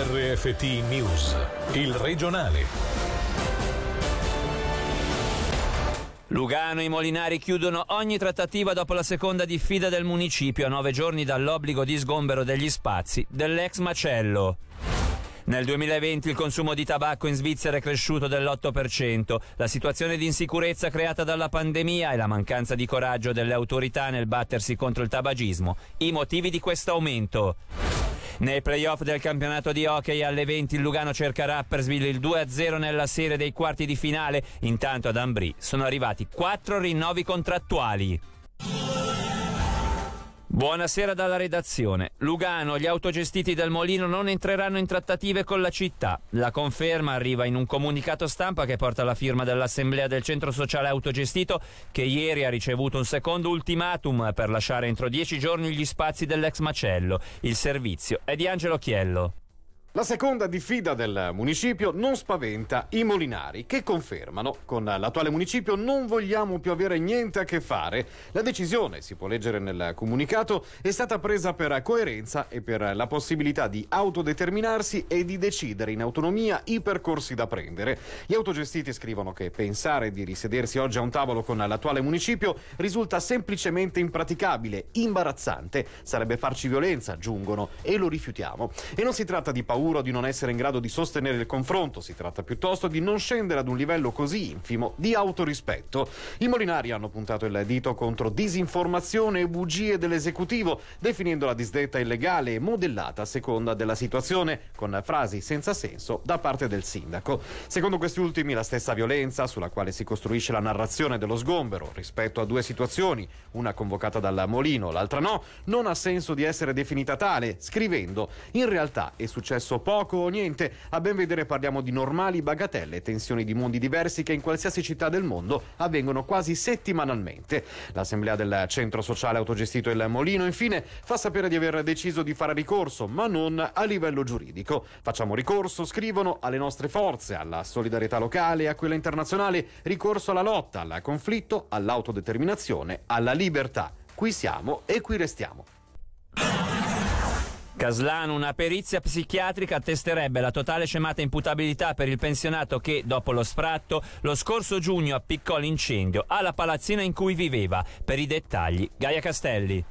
RFT News, il regionale. Lugano e i Molinari chiudono ogni trattativa dopo la seconda diffida del municipio a nove giorni dall'obbligo di sgombero degli spazi dell'ex macello. Nel 2020 il consumo di tabacco in Svizzera è cresciuto dell'8%. La situazione di insicurezza creata dalla pandemia e la mancanza di coraggio delle autorità nel battersi contro il tabagismo, i motivi di questo aumento. Nei playoff del campionato di hockey alle 20 il Lugano cerca Rappersville il 2-0 nella serie dei quarti di finale. Intanto ad Ambri sono arrivati quattro rinnovi contrattuali. Buonasera dalla redazione. Lugano, gli autogestiti del Molino non entreranno in trattative con la città. La conferma arriva in un comunicato stampa che porta la firma dell'Assemblea del Centro Sociale Autogestito che ieri ha ricevuto un secondo ultimatum per lasciare entro dieci giorni gli spazi dell'ex macello. Il servizio è di Angelo Chiello. La seconda diffida del municipio non spaventa i molinari che confermano con l'attuale municipio non vogliamo più avere niente a che fare. La decisione, si può leggere nel comunicato, è stata presa per coerenza e per la possibilità di autodeterminarsi e di decidere in autonomia i percorsi da prendere. Gli autogestiti scrivono che pensare di risedersi oggi a un tavolo con l'attuale municipio risulta semplicemente impraticabile, imbarazzante, sarebbe farci violenza, aggiungono, e lo rifiutiamo. E non si tratta di paura paura di non essere in grado di sostenere il confronto, si tratta piuttosto di non scendere ad un livello così infimo di autorispetto. I Molinari hanno puntato il dito contro disinformazione e bugie dell'esecutivo, definendo la disdetta illegale e modellata a seconda della situazione, con frasi senza senso da parte del sindaco. Secondo questi ultimi, la stessa violenza sulla quale si costruisce la narrazione dello sgombero rispetto a due situazioni, una convocata dal Molino, l'altra no, non ha senso di essere definita tale, scrivendo: In realtà è successo poco o niente. A ben vedere parliamo di normali bagatelle, tensioni di mondi diversi che in qualsiasi città del mondo avvengono quasi settimanalmente. L'assemblea del centro sociale autogestito Il Molino infine fa sapere di aver deciso di fare ricorso, ma non a livello giuridico. Facciamo ricorso, scrivono, alle nostre forze, alla solidarietà locale e a quella internazionale, ricorso alla lotta, al conflitto, all'autodeterminazione, alla libertà. Qui siamo e qui restiamo. Caslano, una perizia psichiatrica attesterebbe la totale scemata imputabilità per il pensionato che, dopo lo sfratto, lo scorso giugno appiccò l'incendio alla palazzina in cui viveva. Per i dettagli, Gaia Castelli.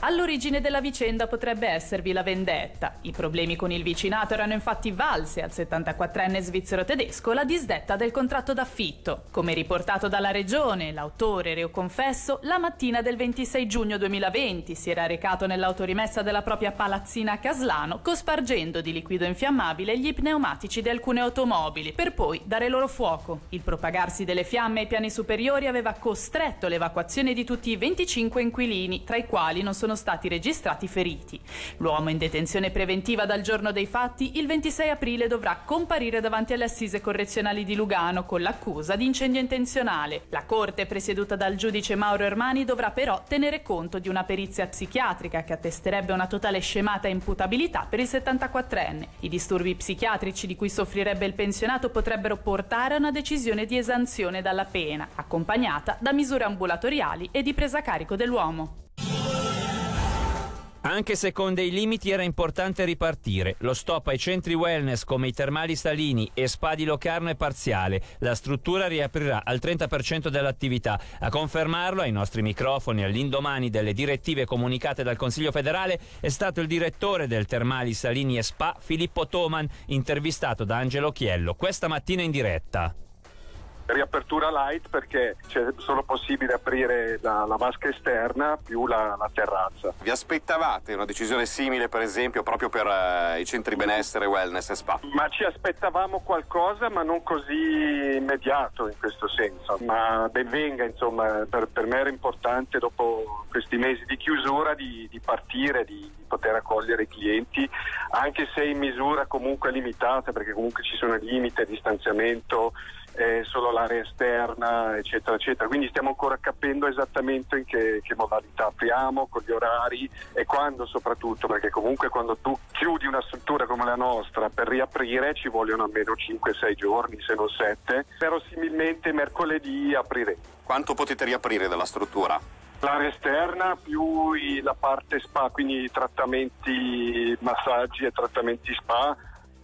All'origine della vicenda potrebbe esservi la vendetta. I problemi con il vicinato erano infatti valse al 74enne svizzero tedesco la disdetta del contratto d'affitto. Come riportato dalla regione, l'autore reo confesso la mattina del 26 giugno 2020 si era recato nell'autorimessa della propria palazzina a Caslano cospargendo di liquido infiammabile gli pneumatici di alcune automobili per poi dare loro fuoco. Il propagarsi delle fiamme ai piani superiori aveva costretto l'evacuazione di tutti i 25 inquilini, tra i quali non sono sono stati registrati feriti. L'uomo in detenzione preventiva dal giorno dei fatti il 26 aprile dovrà comparire davanti alle assise correzionali di Lugano con l'accusa di incendio intenzionale. La corte, presieduta dal giudice Mauro Ermani, dovrà però tenere conto di una perizia psichiatrica che attesterebbe una totale scemata imputabilità per il 74enne. I disturbi psichiatrici di cui soffrirebbe il pensionato potrebbero portare a una decisione di esanzione dalla pena, accompagnata da misure ambulatoriali e di presa a carico dell'uomo. Anche se con dei limiti era importante ripartire. Lo stop ai centri wellness come i termali salini e spa di Locarno è parziale. La struttura riaprirà al 30% dell'attività. A confermarlo ai nostri microfoni all'indomani delle direttive comunicate dal Consiglio federale è stato il direttore del Termali Salini e Spa, Filippo Toman, intervistato da Angelo Chiello questa mattina in diretta riapertura light perché c'è solo possibile aprire la, la vasca esterna più la, la, terrazza. Vi aspettavate una decisione simile per esempio proprio per uh, i centri benessere, wellness e spa? Ma ci aspettavamo qualcosa ma non così immediato in questo senso, ma ben venga insomma per, per me era importante dopo questi mesi di chiusura di, di partire, di, di poter accogliere i clienti anche se in misura comunque limitata perché comunque ci sono limiti a distanziamento eh, solo l'area esterna, eccetera, eccetera. Quindi stiamo ancora capendo esattamente in che, che, modalità apriamo, con gli orari e quando soprattutto, perché comunque quando tu chiudi una struttura come la nostra per riaprire ci vogliono almeno 5-6 giorni, se non 7. Verosimilmente mercoledì apriremo. Quanto potete riaprire della struttura? L'area esterna più la parte spa, quindi trattamenti, massaggi e trattamenti spa,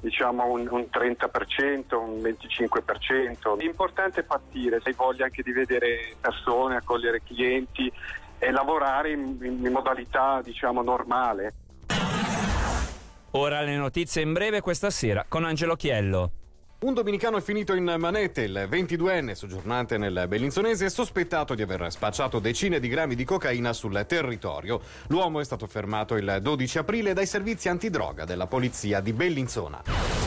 diciamo un, un 30%, un 25%. L'importante è partire, se hai voglia anche di vedere persone, accogliere clienti e lavorare in, in modalità diciamo normale. Ora le notizie in breve questa sera con Angelo Chiello. Un dominicano è finito in manette, il 22enne soggiornante nel Bellinzonese è sospettato di aver spacciato decine di grammi di cocaina sul territorio. L'uomo è stato fermato il 12 aprile dai servizi antidroga della polizia di Bellinzona.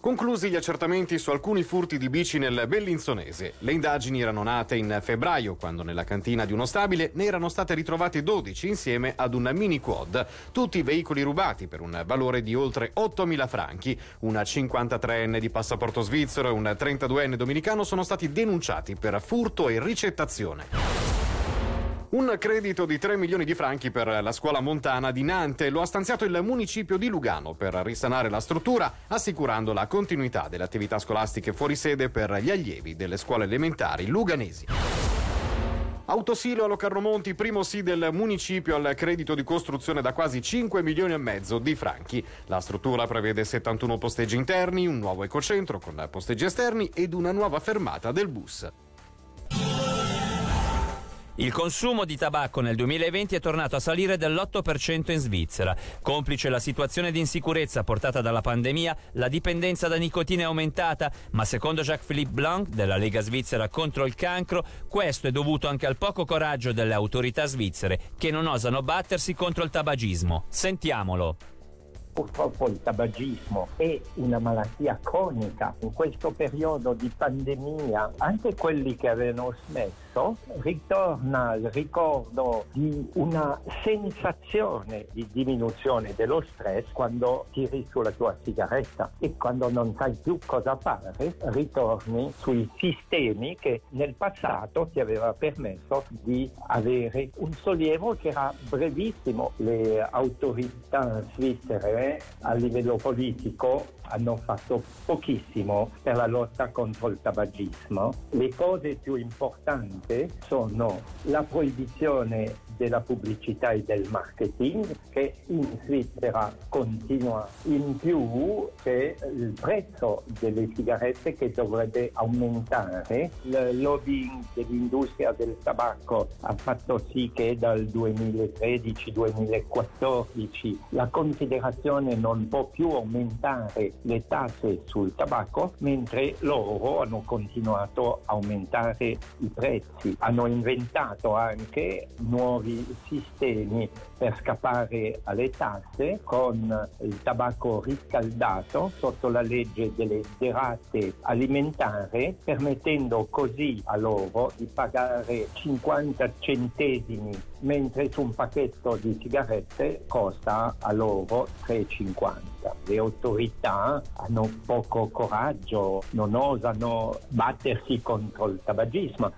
Conclusi gli accertamenti su alcuni furti di bici nel Bellinzonese. Le indagini erano nate in febbraio, quando nella cantina di uno stabile ne erano state ritrovate 12 insieme ad un mini quad, tutti veicoli rubati per un valore di oltre 8.000 franchi. Una 53enne di passaporto svizzero e un 32enne dominicano sono stati denunciati per furto e ricettazione. Un credito di 3 milioni di franchi per la scuola montana di Nantes lo ha stanziato il municipio di Lugano per risanare la struttura, assicurando la continuità delle attività scolastiche fuori sede per gli allievi delle scuole elementari luganesi. Autosilo a Locarnomonti, primo sì del municipio al credito di costruzione da quasi 5 milioni e mezzo di franchi. La struttura prevede 71 posteggi interni, un nuovo ecocentro con posteggi esterni ed una nuova fermata del bus. Il consumo di tabacco nel 2020 è tornato a salire dell'8% in Svizzera. Complice la situazione di insicurezza portata dalla pandemia, la dipendenza da nicotina è aumentata, ma secondo Jacques-Philippe Blanc della Lega svizzera contro il cancro, questo è dovuto anche al poco coraggio delle autorità svizzere che non osano battersi contro il tabagismo. Sentiamolo. Purtroppo il tabagismo è una malattia cronica. In questo periodo di pandemia anche quelli che avevano smesso ritorna il ricordo di una sensazione di diminuzione dello stress quando tiri sulla tua sigaretta e quando non sai più cosa fare ritorni sui sistemi che nel passato ti aveva permesso di avere un sollievo che era brevissimo. Le autorità svizzere a livello politico hanno fatto pochissimo per la lotta contro il tabagismo. Le cose più importanti sono la proibizione della pubblicità e del marketing che in Svizzera continua in più che il prezzo delle sigarette che dovrebbe aumentare. Il lobbying dell'industria del tabacco ha fatto sì che dal 2013-2014 la considerazione non può più aumentare le tasse sul tabacco mentre loro hanno continuato a aumentare i prezzi. Hanno inventato anche nuovi nuovi sistemi per scappare alle tasse con il tabacco riscaldato sotto la legge delle derate alimentari, permettendo così a loro di pagare 50 centesimi mentre su un pacchetto di sigarette costa a loro 3,50. Le autorità hanno poco coraggio, non osano battersi contro il tabagismo.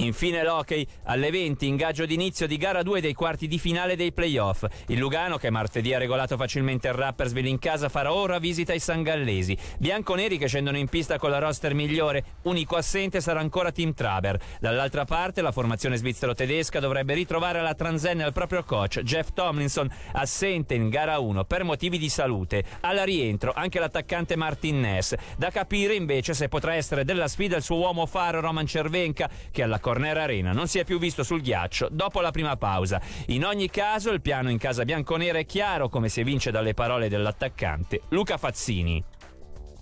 Infine l'hockey, alle 20 ingaggio d'inizio di gara 2 dei quarti di finale dei playoff. Il Lugano, che martedì ha regolato facilmente il Rappersville in casa, farà ora visita ai Sangallesi. Bianconeri che scendono in pista con la roster migliore, unico assente sarà ancora Team Traber. Dall'altra parte la formazione svizzero-tedesca dovrebbe ritrovare la Transenne al proprio coach, Jeff Tomlinson, assente in gara 1 per motivi di salute. Alla rientro anche l'attaccante Martin Ness. Da capire invece se potrà essere della sfida il suo uomo faro Roman Cervenka, che alla Corner Arena non si è più visto sul ghiaccio dopo la prima pausa. In ogni caso il piano in casa bianconera è chiaro come si evince dalle parole dell'attaccante Luca Fazzini.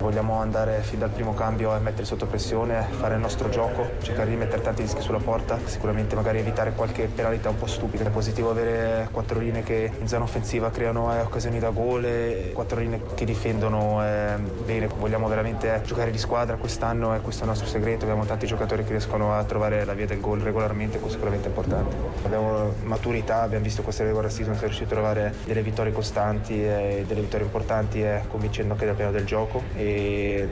Vogliamo andare fin dal primo cambio a mettere sotto pressione, fare il nostro gioco, cercare di mettere tanti rischi sulla porta, sicuramente magari evitare qualche penalità un po' stupida. È positivo avere quattro linee che in zona offensiva creano eh, occasioni da gol e quattro linee che difendono eh, bene. Vogliamo veramente giocare di squadra quest'anno e questo è il nostro segreto. Abbiamo tanti giocatori che riescono a trovare la via del gol regolarmente, questo è sicuramente importante. Abbiamo maturità, abbiamo visto questa regular season, siamo riusciti a trovare delle vittorie costanti e delle vittorie importanti eh, convincendo anche dal piano del gioco. E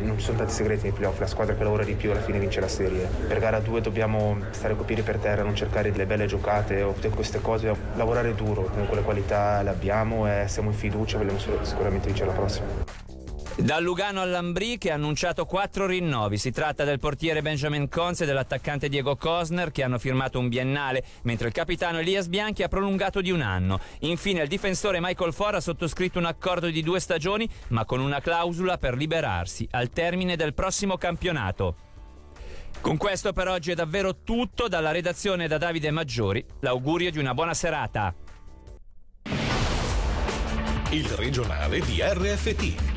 non ci sono tanti segreti nei playoff, la squadra che lavora di più alla fine vince la serie. Per gara 2 dobbiamo stare coi piedi per terra, non cercare delle belle giocate o tutte queste cose, lavorare duro, comunque le qualità le abbiamo e siamo in fiducia, vogliamo sicuramente vincere la prossima. Dal Lugano all'Ambrì che ha annunciato quattro rinnovi. Si tratta del portiere Benjamin Conze e dell'attaccante Diego Cosner che hanno firmato un biennale, mentre il capitano Elias Bianchi ha prolungato di un anno. Infine il difensore Michael Ford ha sottoscritto un accordo di due stagioni, ma con una clausola per liberarsi al termine del prossimo campionato. Con questo per oggi è davvero tutto dalla redazione da Davide Maggiori. L'augurio di una buona serata. Il regionale di RFT,